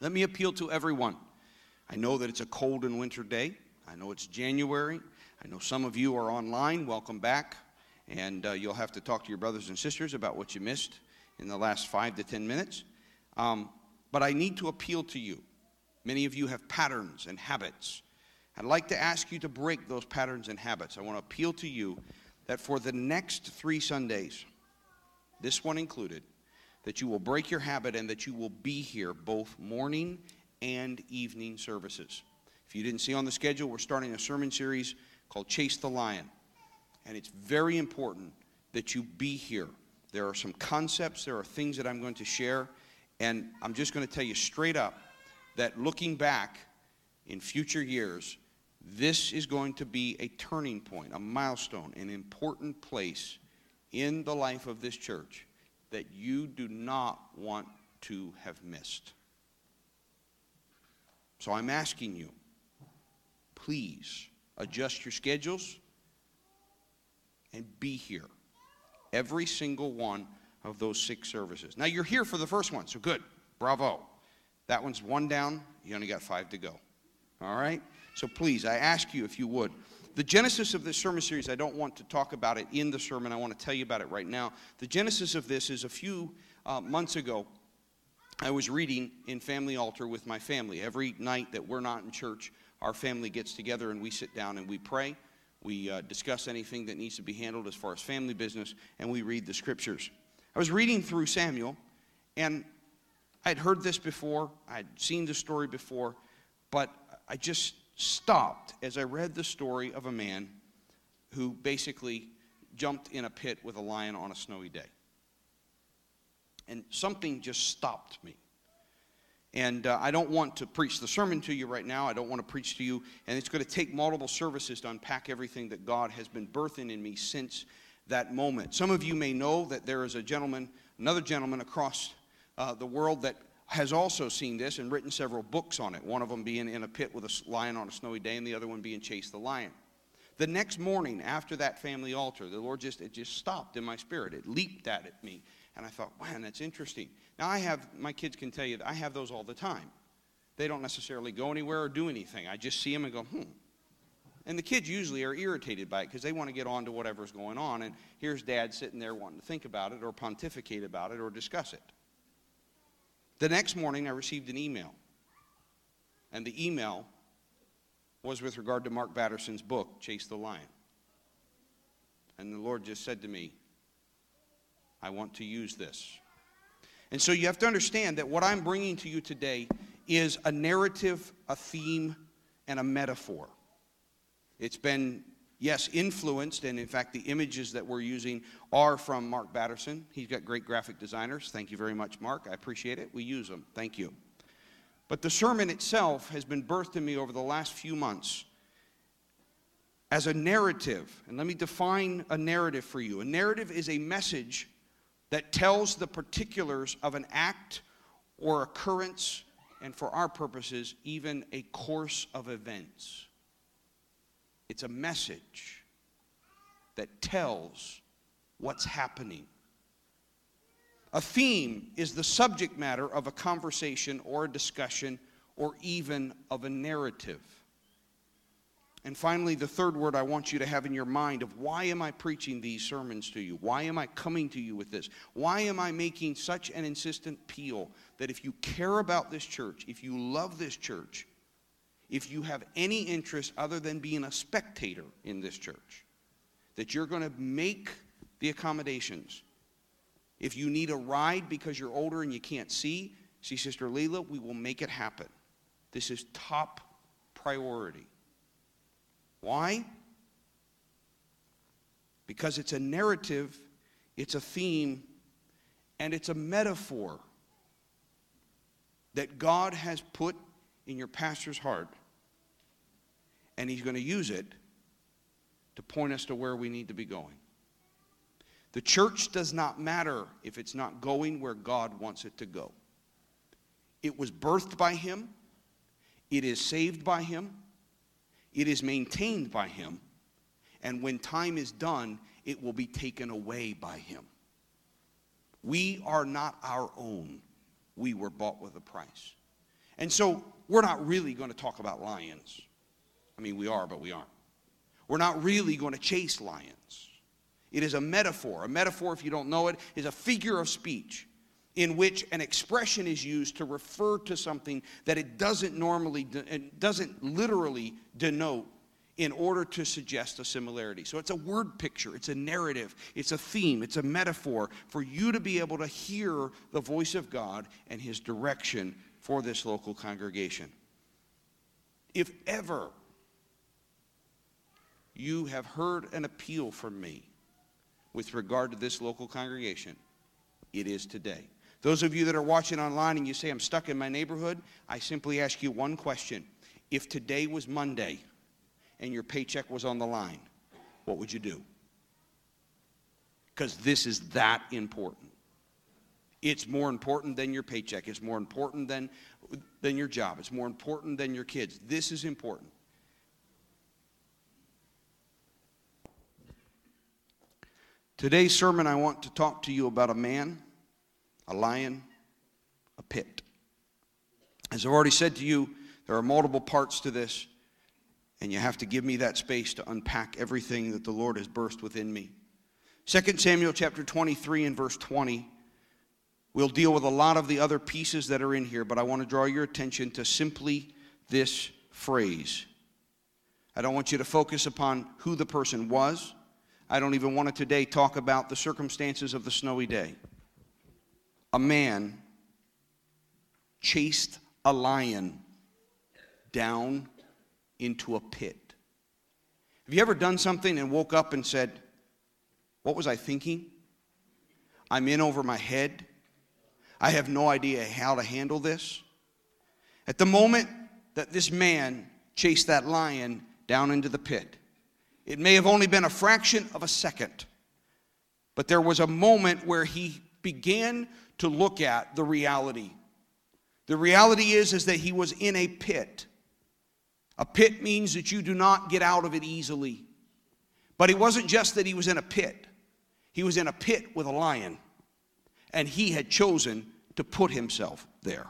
Let me appeal to everyone. I know that it's a cold and winter day. I know it's January. I know some of you are online. Welcome back. And uh, you'll have to talk to your brothers and sisters about what you missed in the last five to ten minutes. Um, but I need to appeal to you. Many of you have patterns and habits. I'd like to ask you to break those patterns and habits. I want to appeal to you that for the next three Sundays, this one included, that you will break your habit and that you will be here both morning and evening services. If you didn't see on the schedule, we're starting a sermon series called Chase the Lion. And it's very important that you be here. There are some concepts, there are things that I'm going to share, and I'm just going to tell you straight up that looking back in future years, this is going to be a turning point, a milestone, an important place in the life of this church that you do not want to have missed. So I'm asking you, please adjust your schedules and be here. Every single one of those six services. Now you're here for the first one, so good. Bravo. That one's one down. You only got five to go. All right? So please, I ask you if you would. The genesis of this sermon series, I don't want to talk about it in the sermon. I want to tell you about it right now. The genesis of this is a few uh, months ago. I was reading in Family Altar with my family. Every night that we're not in church, our family gets together and we sit down and we pray. We uh, discuss anything that needs to be handled as far as family business, and we read the scriptures. I was reading through Samuel, and I'd heard this before, I'd seen the story before, but I just stopped as I read the story of a man who basically jumped in a pit with a lion on a snowy day. And something just stopped me. And uh, I don't want to preach the sermon to you right now. I don't want to preach to you. And it's going to take multiple services to unpack everything that God has been birthing in me since that moment. Some of you may know that there is a gentleman, another gentleman across uh, the world that has also seen this and written several books on it. One of them being In a Pit with a Lion on a Snowy Day, and the other one being Chase the Lion. The next morning after that family altar, the Lord just, it just stopped in my spirit. It leaped at me. And I thought, man, that's interesting. Now, I have, my kids can tell you, that I have those all the time. They don't necessarily go anywhere or do anything. I just see them and go, hmm. And the kids usually are irritated by it because they want to get on to whatever's going on. And here's dad sitting there wanting to think about it or pontificate about it or discuss it. The next morning, I received an email. And the email was with regard to Mark Batterson's book, Chase the Lion. And the Lord just said to me, I want to use this. And so you have to understand that what I'm bringing to you today is a narrative, a theme, and a metaphor. It's been yes, influenced, and in fact, the images that we're using are from Mark Batterson. He's got great graphic designers. Thank you very much, Mark. I appreciate it. We use them. Thank you. But the sermon itself has been birthed in me over the last few months as a narrative. And let me define a narrative for you. A narrative is a message that tells the particulars of an act or occurrence, and for our purposes, even a course of events. It's a message that tells what's happening. A theme is the subject matter of a conversation or a discussion or even of a narrative. And finally, the third word I want you to have in your mind of why am I preaching these sermons to you? Why am I coming to you with this? Why am I making such an insistent appeal that if you care about this church, if you love this church, if you have any interest other than being a spectator in this church, that you're going to make the accommodations. If you need a ride because you're older and you can't see, see Sister Leila, we will make it happen. This is top priority. Why? Because it's a narrative, it's a theme, and it's a metaphor that God has put in your pastor's heart and He's going to use it to point us to where we need to be going. The church does not matter if it's not going where God wants it to go. It was birthed by Him, it is saved by Him, it is maintained by Him, and when time is done, it will be taken away by Him. We are not our own, we were bought with a price. And so we're not really going to talk about lions. I mean, we are, but we aren't. We're not really going to chase lions. It is a metaphor. A metaphor, if you don't know it, is a figure of speech in which an expression is used to refer to something that it doesn't normally, it doesn't literally denote in order to suggest a similarity. So it's a word picture, it's a narrative, it's a theme, it's a metaphor for you to be able to hear the voice of God and His direction for this local congregation. If ever you have heard an appeal from me with regard to this local congregation, it is today. Those of you that are watching online and you say, I'm stuck in my neighborhood, I simply ask you one question. If today was Monday and your paycheck was on the line, what would you do? Because this is that important. It's more important than your paycheck. It's more important than, than your job. It's more important than your kids. This is important. Today's sermon, I want to talk to you about a man a lion, a pit. As I've already said to you, there are multiple parts to this, and you have to give me that space to unpack everything that the Lord has burst within me. 2 Samuel chapter 23 and verse 20. We'll deal with a lot of the other pieces that are in here, but I want to draw your attention to simply this phrase. I don't want you to focus upon who the person was. I don't even want to today talk about the circumstances of the snowy day a man chased a lion down into a pit. Have you ever done something and woke up and said, What was I thinking? I'm in over my head. I have no idea how to handle this. At the moment that this man chased that lion down into the pit, it may have only been a fraction of a second, but there was a moment where he began to look at the reality. The reality is, is that he was in a pit. A pit means that you do not get out of it easily. But it wasn't just that he was in a pit, he was in a pit with a lion, and he had chosen to put himself there.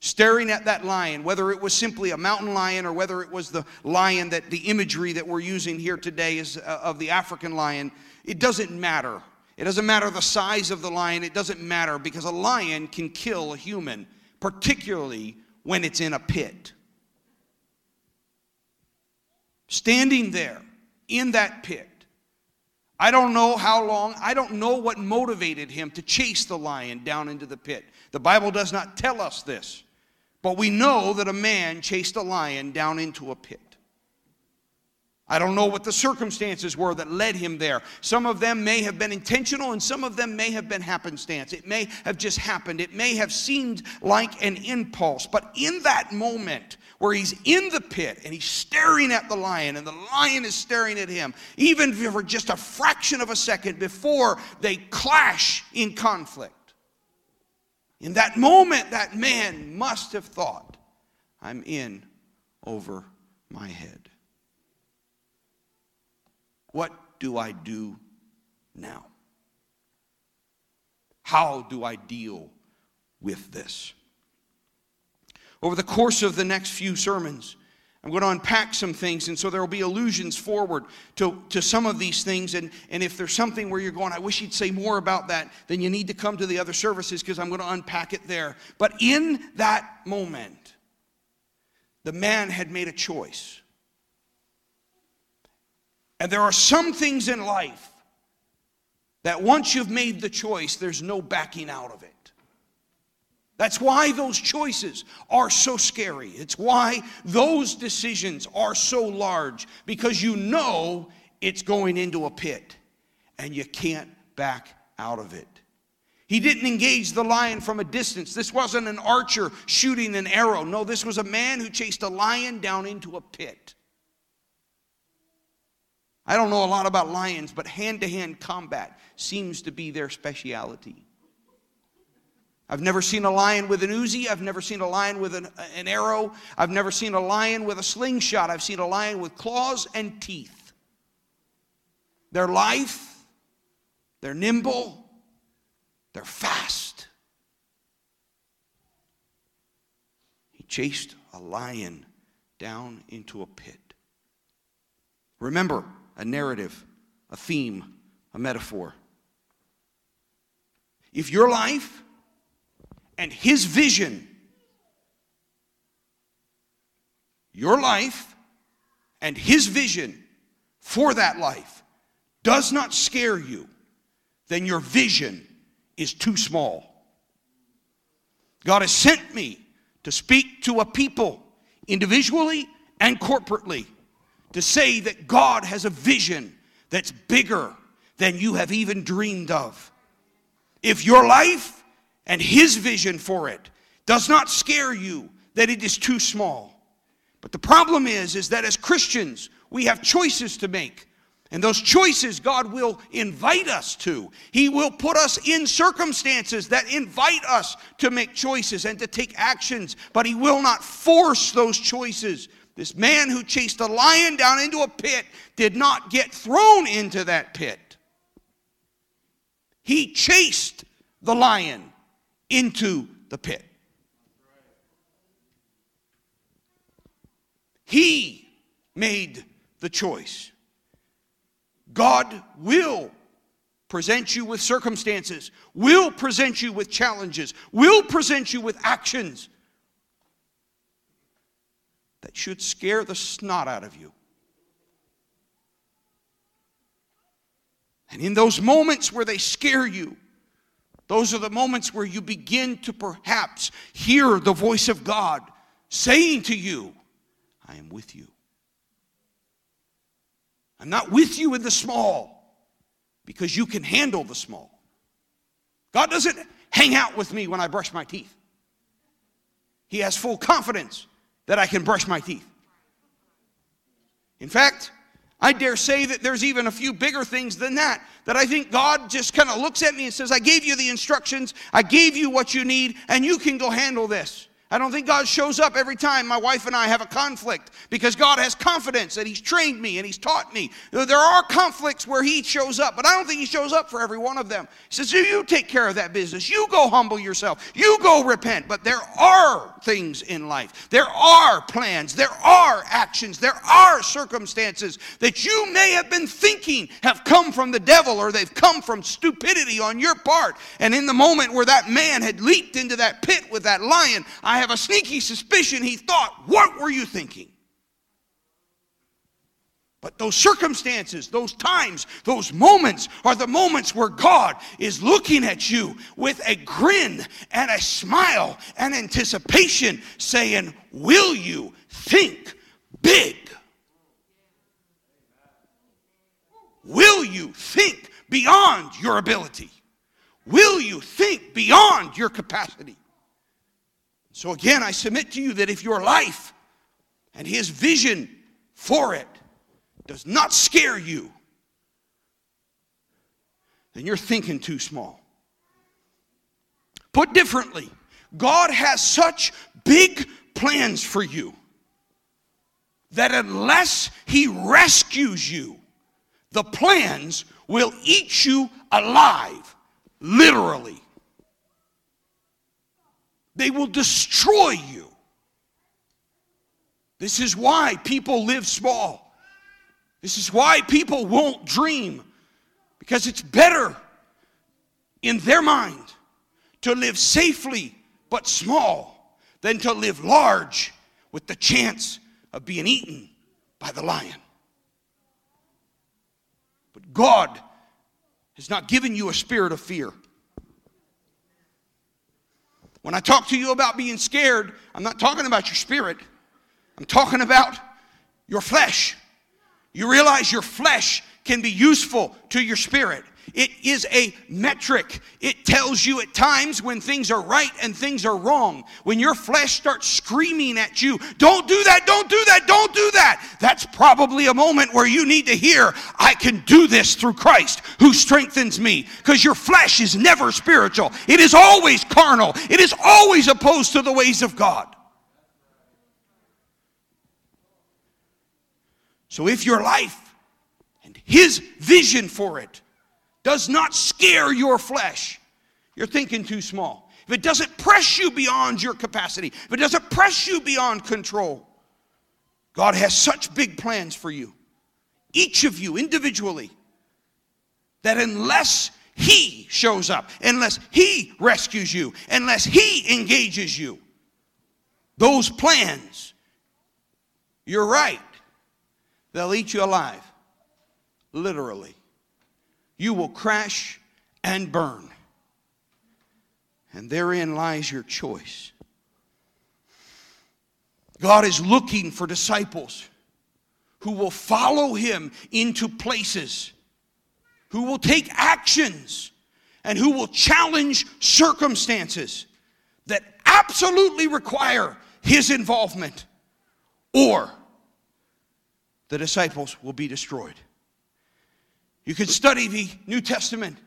Staring at that lion, whether it was simply a mountain lion or whether it was the lion that the imagery that we're using here today is uh, of the African lion, it doesn't matter. It doesn't matter the size of the lion, it doesn't matter because a lion can kill a human, particularly when it's in a pit. Standing there in that pit, I don't know how long, I don't know what motivated him to chase the lion down into the pit. The Bible does not tell us this, but we know that a man chased a lion down into a pit. I don't know what the circumstances were that led him there. Some of them may have been intentional and some of them may have been happenstance. It may have just happened. It may have seemed like an impulse. But in that moment where he's in the pit and he's staring at the lion and the lion is staring at him, even for just a fraction of a second before they clash in conflict, in that moment, that man must have thought, I'm in over my head. What do I do now? How do I deal with this? Over the course of the next few sermons, I'm going to unpack some things, and so there will be allusions forward to, to some of these things. And, and if there's something where you're going, I wish you'd say more about that, then you need to come to the other services because I'm going to unpack it there. But in that moment, the man had made a choice. And there are some things in life that once you've made the choice, there's no backing out of it. That's why those choices are so scary. It's why those decisions are so large because you know it's going into a pit and you can't back out of it. He didn't engage the lion from a distance. This wasn't an archer shooting an arrow. No, this was a man who chased a lion down into a pit. I don't know a lot about lions, but hand to hand combat seems to be their speciality. I've never seen a lion with an Uzi. I've never seen a lion with an, an, arrow. I've never seen a lion with a slingshot. I've seen a lion with claws and teeth. They're lithe, they're nimble, they're fast. He chased a lion down into a pit. Remember a narrative, a theme, a metaphor. If your life and his vision, your life and his vision for that life does not scare you, then your vision is too small. God has sent me to speak to a people individually and corporately to say that God has a vision that's bigger than you have even dreamed of. If your life and His vision for it does not scare you, that it is too small. But the problem is, is that as Christians, we have choices to make. And those choices God will invite us to. He will put us in circumstances that invite us to make choices and to take actions, but He will not force those choices. This man who chased a lion down into a pit did not get thrown into that pit. He chased the lion into the pit. He made the choice. God will present you with circumstances, will present you with challenges, will present you with actions that should scare the snot out of you. And in those moments where they scare you, those are the moments where you begin to perhaps hear the voice of God saying to you, I am with you. I'm not with you in the small because you can handle the small. God doesn't hang out with me when I brush my teeth. He has full confidence that I can brush my teeth. In fact, I dare say that there's even a few bigger things than that. That I think God just kind of looks at me and says, I gave you the instructions, I gave you what you need, and you can go handle this. I don't think God shows up every time my wife and I have a conflict because God has confidence that He's trained me and He's taught me. There are conflicts where He shows up, but I don't think He shows up for every one of them. He says, You take care of that business. You go humble yourself. You go repent. But there are things in life, there are plans, there are actions, there are circumstances that you may have been thinking have come from the devil or they've come from stupidity on your part. And in the moment where that man had leaped into that pit with that lion, I have a sneaky suspicion he thought, What were you thinking? But those circumstances, those times, those moments are the moments where God is looking at you with a grin and a smile and anticipation, saying, Will you think big? Will you think beyond your ability? Will you think beyond your capacity? So again, I submit to you that if your life and his vision for it does not scare you, then you're thinking too small. Put differently, God has such big plans for you that unless he rescues you, the plans will eat you alive, literally. They will destroy you. This is why people live small. This is why people won't dream. Because it's better in their mind to live safely but small than to live large with the chance of being eaten by the lion. But God has not given you a spirit of fear. When I talk to you about being scared, I'm not talking about your spirit, I'm talking about your flesh. You realize your flesh can be useful to your spirit. It is a metric. It tells you at times when things are right and things are wrong. When your flesh starts screaming at you, don't do that, don't do that, don't do that. Probably a moment where you need to hear, I can do this through Christ who strengthens me. Because your flesh is never spiritual, it is always carnal, it is always opposed to the ways of God. So if your life and His vision for it does not scare your flesh, you're thinking too small. if it doesn't press you beyond your capacity, if it doesn't press you beyond control, God has such big plans for you, each of you individually, that unless He shows up, unless He rescues you, unless He engages you, those plans, you're right, they'll eat you alive. Literally. You will crash and burn. And therein lies your choice. God is looking for disciples who will follow him into places, who will take actions, and who will challenge circumstances that absolutely require his involvement, or the disciples will be destroyed. You can study the New Testament.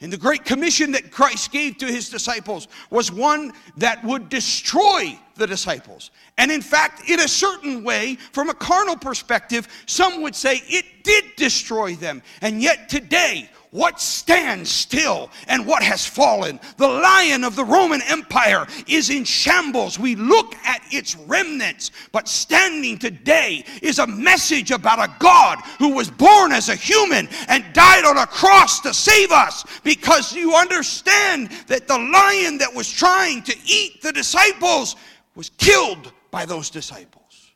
And the great commission that Christ gave to his disciples was one that would destroy the disciples. And in fact, in a certain way, from a carnal perspective, some would say it did destroy them. And yet today, what stands still and what has fallen. The lion of the Roman Empire is in shambles. We look at its remnants, but standing today is a message about a God who was born as a human and died on a cross to save us because you understand that the lion that was trying to eat the disciples was killed by those disciples.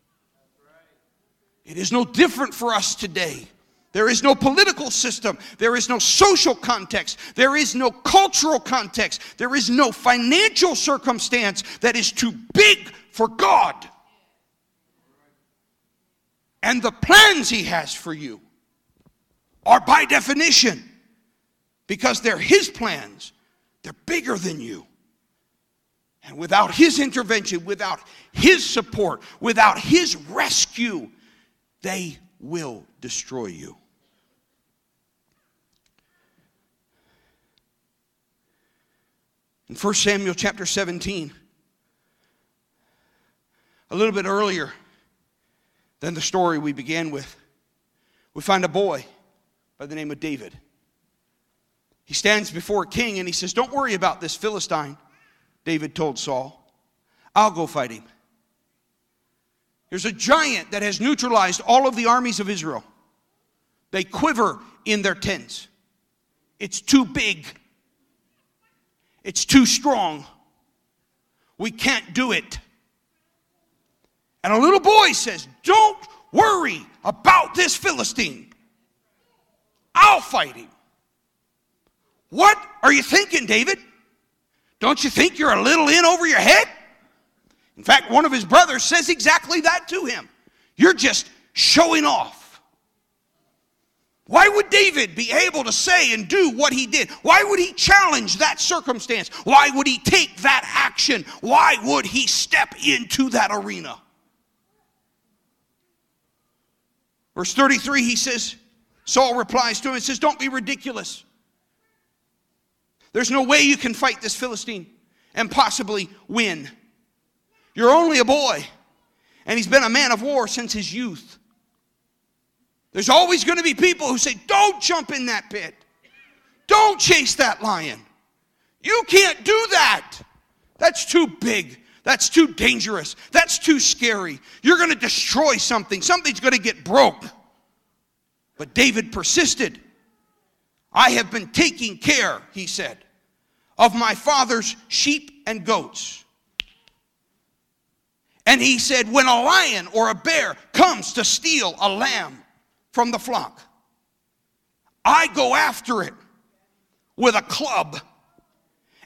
It is no different for us today. There is no political system. There is no social context. There is no cultural context. There is no financial circumstance that is too big for God. And the plans He has for you are by definition, because they're His plans, they're bigger than you. And without His intervention, without His support, without His rescue, they will destroy you. In 1 Samuel chapter 17, a little bit earlier than the story we began with, we find a boy by the name of David. He stands before a king and he says, Don't worry about this Philistine, David told Saul. I'll go fight him. There's a giant that has neutralized all of the armies of Israel. They quiver in their tents. It's too big it's too strong. We can't do it. And a little boy says, Don't worry about this Philistine. I'll fight him. What are you thinking, David? Don't you think you're a little in over your head? In fact, one of his brothers says exactly that to him. You're just showing off. Why would David be able to say and do what he did? Why would he challenge that circumstance? Why would he take that action? Why would he step into that arena? Verse 33, he says, Saul replies to him and says, Don't be ridiculous. There's no way you can fight this Philistine and possibly win. You're only a boy, and he's been a man of war since his youth. There's always going to be people who say, Don't jump in that pit. Don't chase that lion. You can't do that. That's too big. That's too dangerous. That's too scary. You're going to destroy something. Something's going to get broke. But David persisted. I have been taking care, he said, of my father's sheep and goats. And he said, when a lion or a bear comes to steal a lamb from the flock. I go after it with a club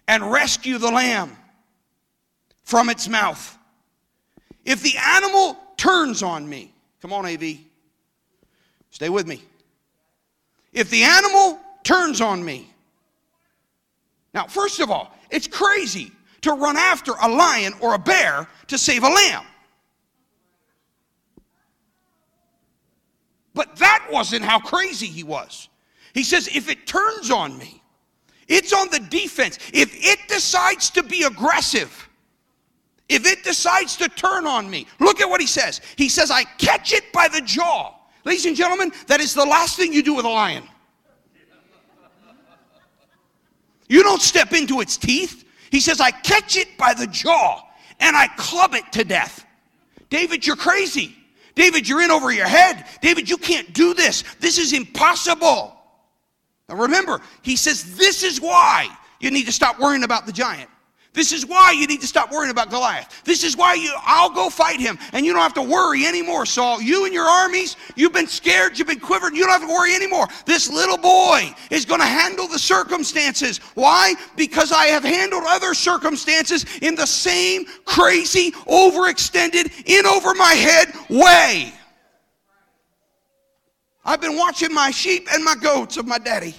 and rescue the lamb from its mouth. If the animal turns on me, come on, AV, stay with me. If the animal turns on me, now, first of all, it's crazy to run after a lion or a bear to save a lamb. But that wasn't how crazy he was. He says, if it turns on me, it's on the defense. If it decides to be aggressive, if it decides to turn on me, look at what he says. He says, I catch it by the jaw. Ladies and gentlemen, that is the last thing you do with a lion. You don't step into its teeth. He says, I catch it by the jaw and I club it to death. David, you're crazy. David, you're in over your head. David, you can't do this. This is impossible. Now remember, he says, This is why you need to stop worrying about the giant. This is why you need to stop worrying about Goliath. This is why you, I'll go fight him and you don't have to worry anymore, Saul. You and your armies, you've been scared, you've been quivered, you don't have to worry anymore. This little boy is going to handle the circumstances. Why? Because I have handled other circumstances in the same crazy, overextended, in over my head way. I've been watching my sheep and my goats of my daddy.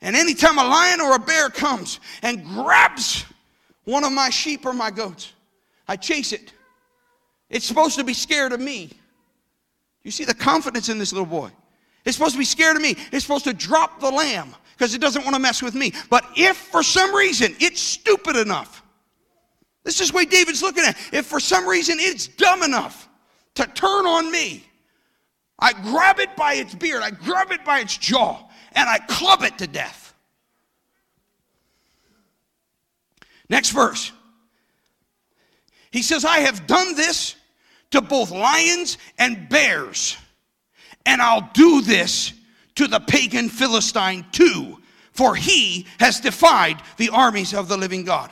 And anytime a lion or a bear comes and grabs one of my sheep or my goats. I chase it. It's supposed to be scared of me. You see the confidence in this little boy. It's supposed to be scared of me. It's supposed to drop the lamb because it doesn't want to mess with me. But if for some reason it's stupid enough, this is way David's looking at. If for some reason it's dumb enough to turn on me, I grab it by its beard, I grab it by its jaw, and I club it to death. Next verse. He says, I have done this to both lions and bears, and I'll do this to the pagan Philistine too, for he has defied the armies of the living God.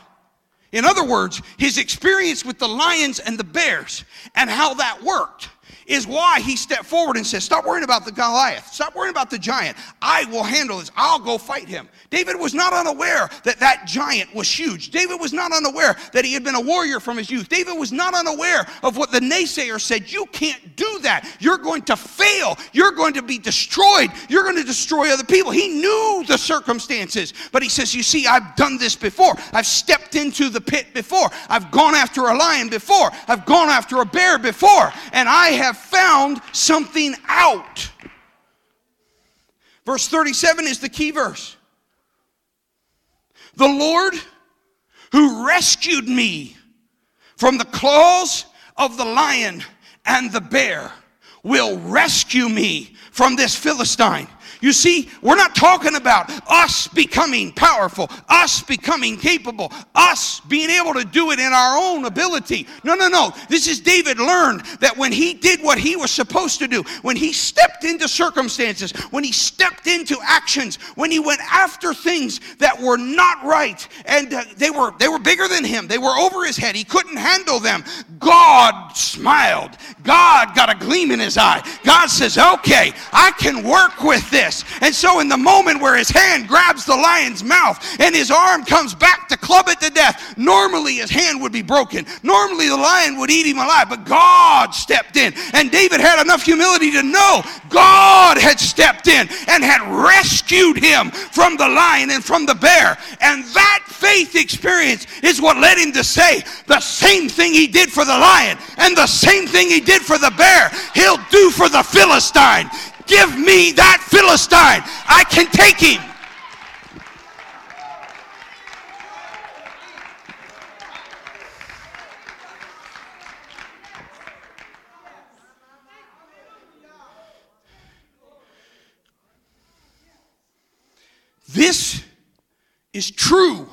In other words, his experience with the lions and the bears and how that worked is why he stepped forward and said, Stop worrying about the Goliath. Stop worrying about the giant. I will handle this. I'll go fight him. David was not unaware that that giant was huge. David was not unaware that he had been a warrior from his youth. David was not unaware of what the naysayer said. You can't do that. You're going to fail. You're going to be destroyed. You're going to destroy other people. He knew the circumstances, but he says, You see, I've done this before. I've stepped into the pit before. I've gone after a lion before. I've gone after a bear before. And I have have found something out. Verse 37 is the key verse. The Lord who rescued me from the claws of the lion and the bear will rescue me from this Philistine. You see, we're not talking about us becoming powerful, us becoming capable, us being able to do it in our own ability. No, no, no. This is David learned that when he did what he was supposed to do, when he stepped into circumstances, when he stepped into actions, when he went after things that were not right and uh, they were they were bigger than him, they were over his head, he couldn't handle them. God smiled. God got a gleam in his eye. God says, "Okay, I can work with this." This. And so, in the moment where his hand grabs the lion's mouth and his arm comes back to club it to death, normally his hand would be broken. Normally the lion would eat him alive, but God stepped in. And David had enough humility to know God had stepped in and had rescued him from the lion and from the bear. And that faith experience is what led him to say the same thing he did for the lion and the same thing he did for the bear, he'll do for the Philistine. Give me that Philistine. I can take him. This is true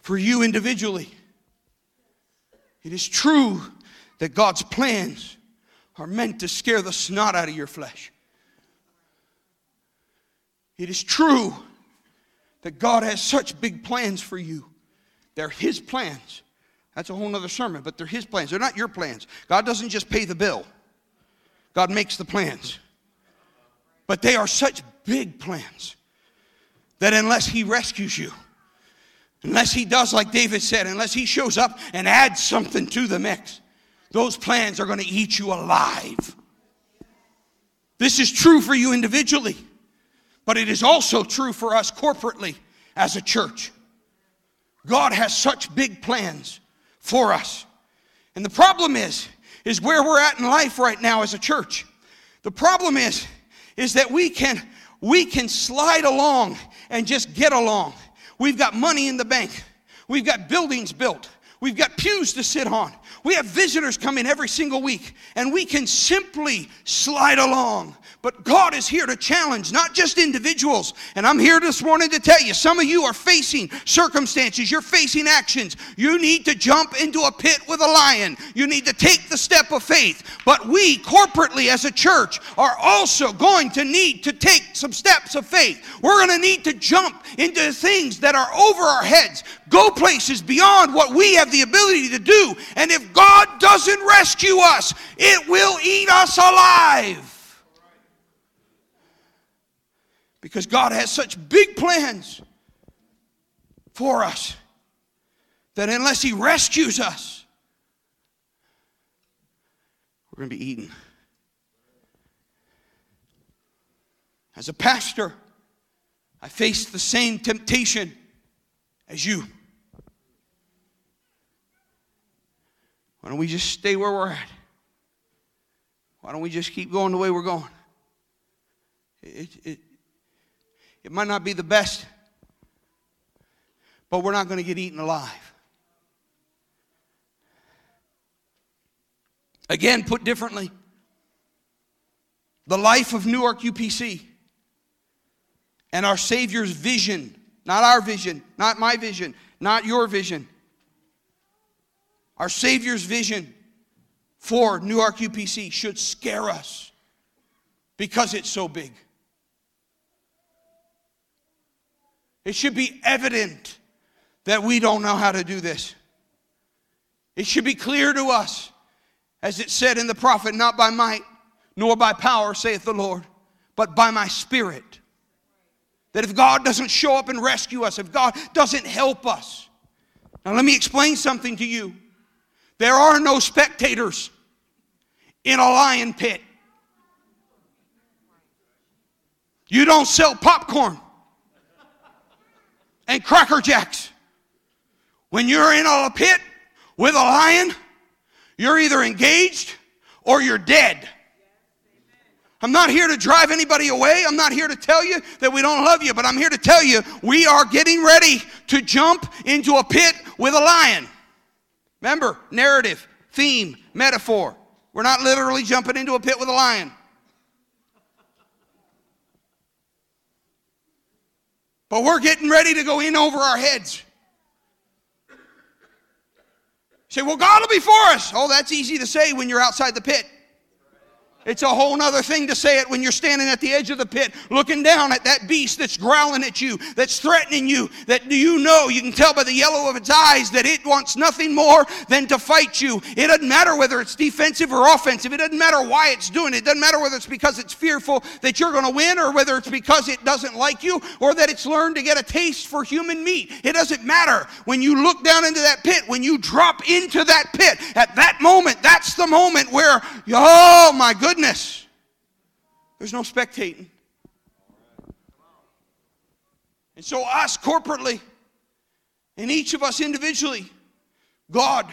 for you individually. It is true that God's plans are meant to scare the snot out of your flesh. It is true that God has such big plans for you. They're His plans. That's a whole other sermon, but they're His plans. They're not your plans. God doesn't just pay the bill, God makes the plans. But they are such big plans that unless He rescues you, unless He does like David said, unless He shows up and adds something to the mix, those plans are going to eat you alive. This is true for you individually, but it is also true for us corporately as a church. God has such big plans for us. And the problem is, is where we're at in life right now as a church. The problem is, is that we can we can slide along and just get along. We've got money in the bank. We've got buildings built. We've got pews to sit on. We have visitors come in every single week, and we can simply slide along. But God is here to challenge not just individuals. And I'm here this morning to tell you some of you are facing circumstances, you're facing actions. You need to jump into a pit with a lion, you need to take the step of faith. But we, corporately as a church, are also going to need to take some steps of faith. We're going to need to jump into things that are over our heads, go places beyond what we have the ability to do. And if God doesn't rescue us, it will eat us alive. Because God has such big plans for us that unless He rescues us, we're going to be eaten. As a pastor, I faced the same temptation as you. Why don't we just stay where we're at? Why don't we just keep going the way we're going? It, it, it might not be the best, but we're not going to get eaten alive. Again, put differently, the life of Newark UPC and our Savior's vision, not our vision, not my vision, not your vision, our Savior's vision for Newark UPC should scare us because it's so big. It should be evident that we don't know how to do this. It should be clear to us, as it said in the prophet, not by might nor by power, saith the Lord, but by my spirit. That if God doesn't show up and rescue us, if God doesn't help us, now let me explain something to you. There are no spectators in a lion pit. You don't sell popcorn and Cracker Jacks. When you're in a pit with a lion, you're either engaged or you're dead. I'm not here to drive anybody away. I'm not here to tell you that we don't love you, but I'm here to tell you we are getting ready to jump into a pit with a lion. Remember, narrative, theme, metaphor. We're not literally jumping into a pit with a lion. But we're getting ready to go in over our heads. say, well, God will be for us. Oh, that's easy to say when you're outside the pit. It's a whole nother thing to say it when you're standing at the edge of the pit looking down at that beast that's growling at you, that's threatening you, that you know, you can tell by the yellow of its eyes that it wants nothing more than to fight you. It doesn't matter whether it's defensive or offensive. It doesn't matter why it's doing it. It doesn't matter whether it's because it's fearful that you're going to win or whether it's because it doesn't like you or that it's learned to get a taste for human meat. It doesn't matter. When you look down into that pit, when you drop into that pit, at that moment, that's the moment where, oh my goodness goodness. There's no spectating. And so, us corporately, and each of us individually, God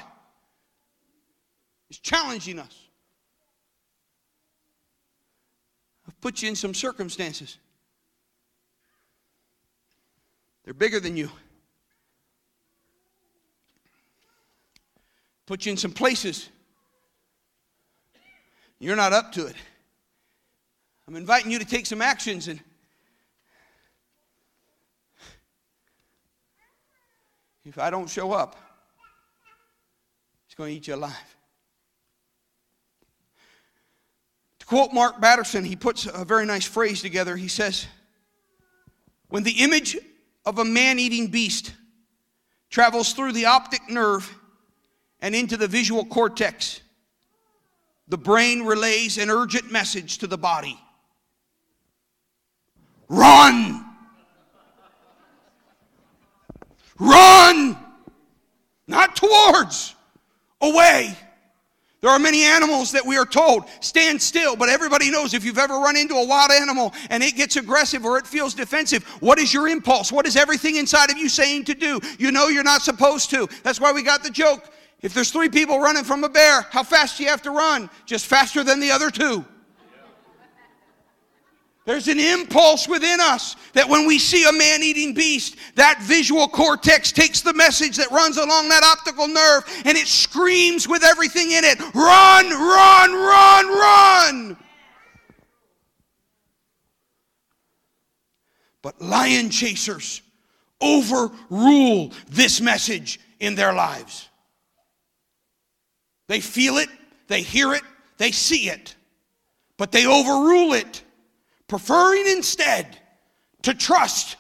is challenging us. I've put you in some circumstances. They're bigger than you. Put you in some places you're not up to it. I'm inviting you to take some actions and if I don't show up, it's going to eat you alive. To quote Mark Batterson, he puts a very nice phrase together. He says, When the image of a man eating beast travels through the optic nerve and into the visual cortex, the brain relays an urgent message to the body run! Run! Not towards, away. There are many animals that we are told stand still, but everybody knows if you've ever run into a wild animal and it gets aggressive or it feels defensive, what is your impulse? What is everything inside of you saying to do? You know you're not supposed to. That's why we got the joke if there's three people running from a bear, how fast do you have to run? Just faster than the other two. There's an impulse within us that when we see a man eating beast, that visual cortex takes the message that runs along that optical nerve and it screams with everything in it run, run, run, run. But lion chasers overrule this message in their lives. They feel it, they hear it, they see it, but they overrule it, preferring instead to trust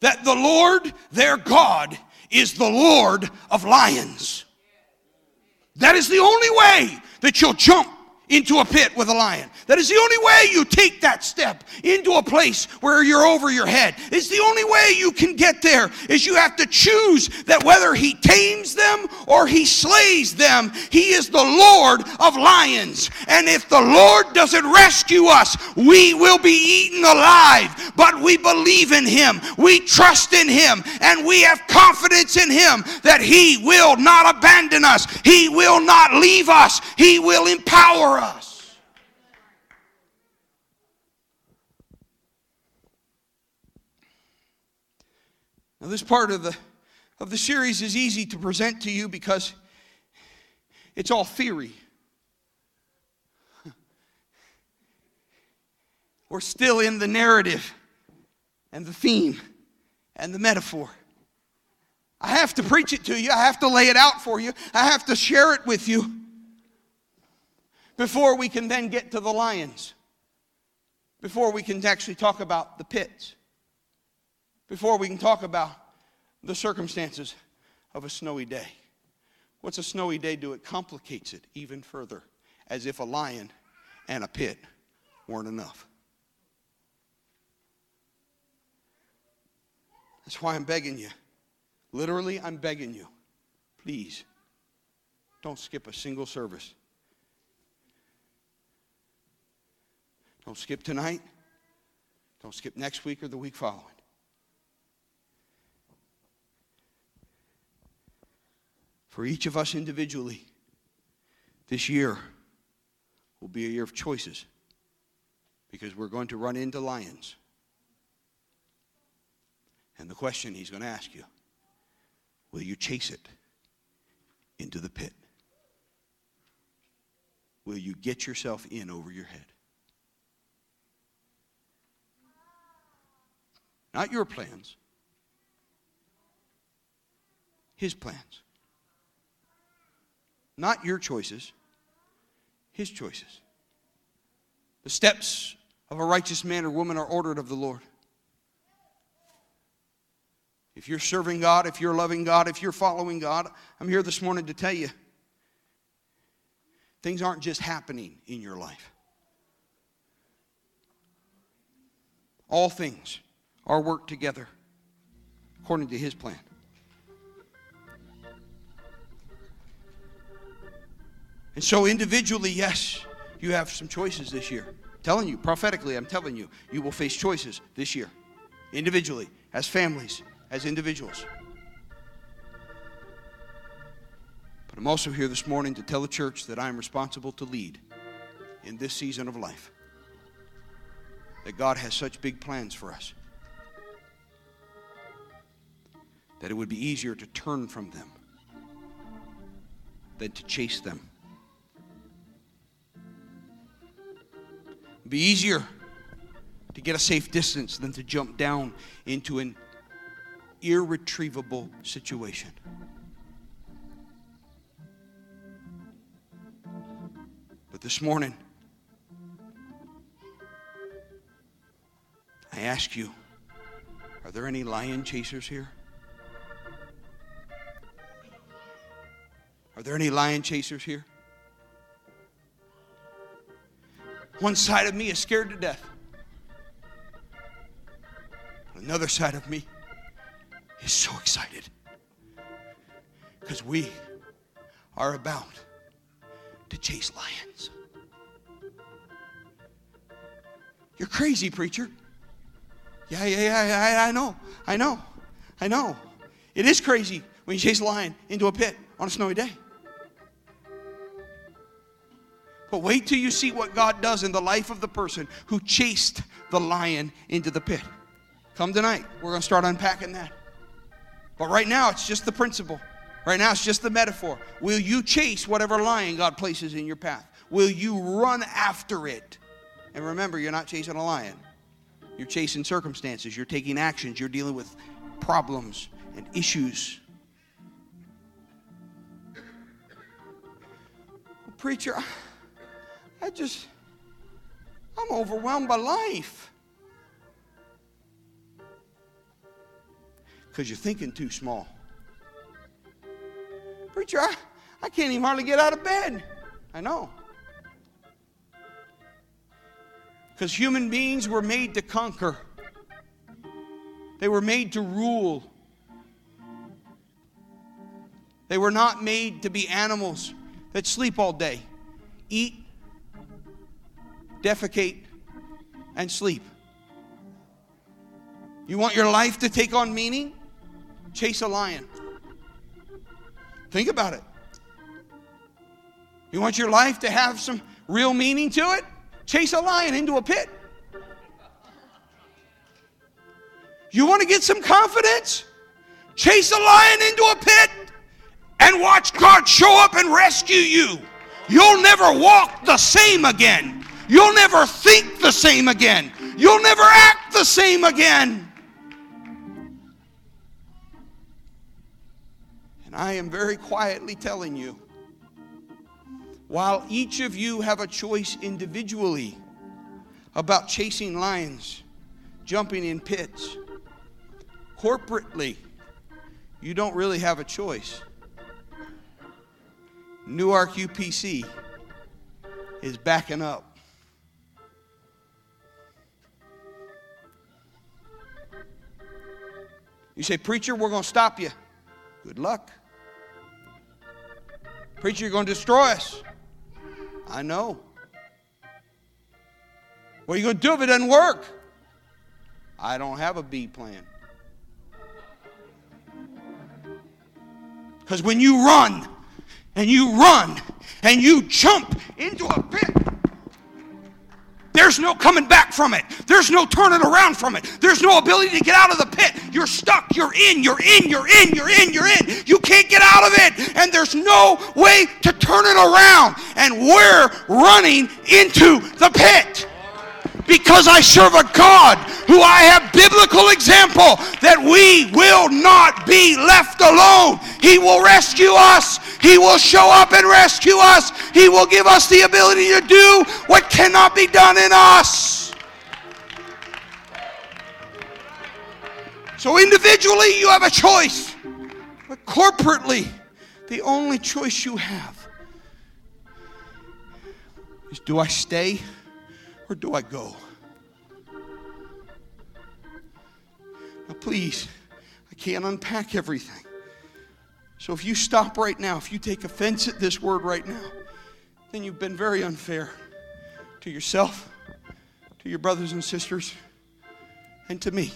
that the Lord their God is the Lord of lions. That is the only way that you'll jump into a pit with a lion. That is the only way you take that step into a place where you're over your head. It's the only way you can get there is you have to choose that whether he tames them or he slays them, he is the Lord of lions. And if the Lord doesn't rescue us, we will be eaten alive. But we believe in him. We trust in him and we have confidence in him that he will not abandon us. He will not leave us. He will empower us. Now, this part of the, of the series is easy to present to you because it's all theory. We're still in the narrative and the theme and the metaphor. I have to preach it to you. I have to lay it out for you. I have to share it with you before we can then get to the lions, before we can actually talk about the pits, before we can talk about the circumstances of a snowy day. What's a snowy day do? It complicates it even further, as if a lion and a pit weren't enough. That's why I'm begging you. Literally, I'm begging you. Please, don't skip a single service. Don't skip tonight. Don't skip next week or the week following. For each of us individually, this year will be a year of choices because we're going to run into lions. And the question he's going to ask you will you chase it into the pit? Will you get yourself in over your head? Not your plans, His plans. Not your choices, His choices. The steps of a righteous man or woman are ordered of the Lord. If you're serving God, if you're loving God, if you're following God, I'm here this morning to tell you things aren't just happening in your life. All things are worked together according to His plan. And so, individually, yes, you have some choices this year. I'm telling you, prophetically, I'm telling you, you will face choices this year, individually, as families, as individuals. But I'm also here this morning to tell the church that I am responsible to lead in this season of life. That God has such big plans for us. that it would be easier to turn from them than to chase them. It'd be easier to get a safe distance than to jump down into an irretrievable situation. But this morning, I ask you, are there any lion chasers here? Are there any lion chasers here? One side of me is scared to death. Another side of me is so excited because we are about to chase lions. You're crazy, preacher. Yeah, yeah, yeah, I, I know. I know. I know. It is crazy when you chase a lion into a pit on a snowy day. But wait till you see what God does in the life of the person who chased the lion into the pit. Come tonight. We're going to start unpacking that. But right now, it's just the principle. Right now, it's just the metaphor. Will you chase whatever lion God places in your path? Will you run after it? And remember, you're not chasing a lion, You're chasing circumstances, you're taking actions, you're dealing with problems and issues. Well, preacher, I just, I'm overwhelmed by life. Because you're thinking too small. Preacher, I, I can't even hardly get out of bed. I know. Because human beings were made to conquer, they were made to rule. They were not made to be animals that sleep all day, eat, defecate, and sleep. You want your life to take on meaning? Chase a lion. Think about it. You want your life to have some real meaning to it? Chase a lion into a pit. You want to get some confidence? Chase a lion into a pit and watch God show up and rescue you. You'll never walk the same again. You'll never think the same again. You'll never act the same again. And I am very quietly telling you while each of you have a choice individually about chasing lions, jumping in pits, corporately, you don't really have a choice. Newark UPC is backing up. You say, Preacher, we're going to stop you. Good luck. Preacher, you're going to destroy us. I know. What are you going to do if it doesn't work? I don't have a B plan. Because when you run and you run and you jump into a pit, there's no coming back from it. There's no turning around from it. There's no ability to get out of the pit. You're stuck. You're in. You're in. You're in. You're in. You're in. You can't get out of it. And there's no way to turn it around. And we're running into the pit because I serve a God who I have biblical example that we will not be left alone. He will rescue us. He will show up and rescue us. He will give us the ability to do what cannot be done in us. So individually you have a choice, but corporately the only choice you have is do I stay or do I go? Now, please, I can't unpack everything. So if you stop right now, if you take offense at this word right now, then you've been very unfair to yourself, to your brothers and sisters, and to me.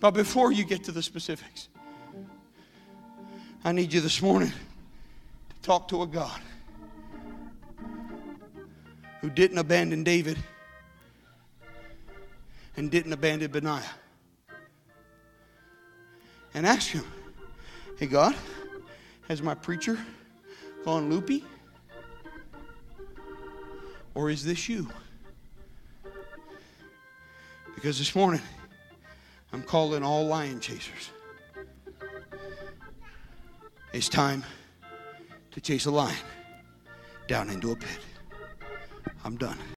But before you get to the specifics, I need you this morning to talk to a God who didn't abandon David and didn't abandon Benaiah. And ask him, hey, God, has my preacher gone loopy? Or is this you? Because this morning, I'm calling all lion chasers. It's time to chase a lion down into a pit. I'm done.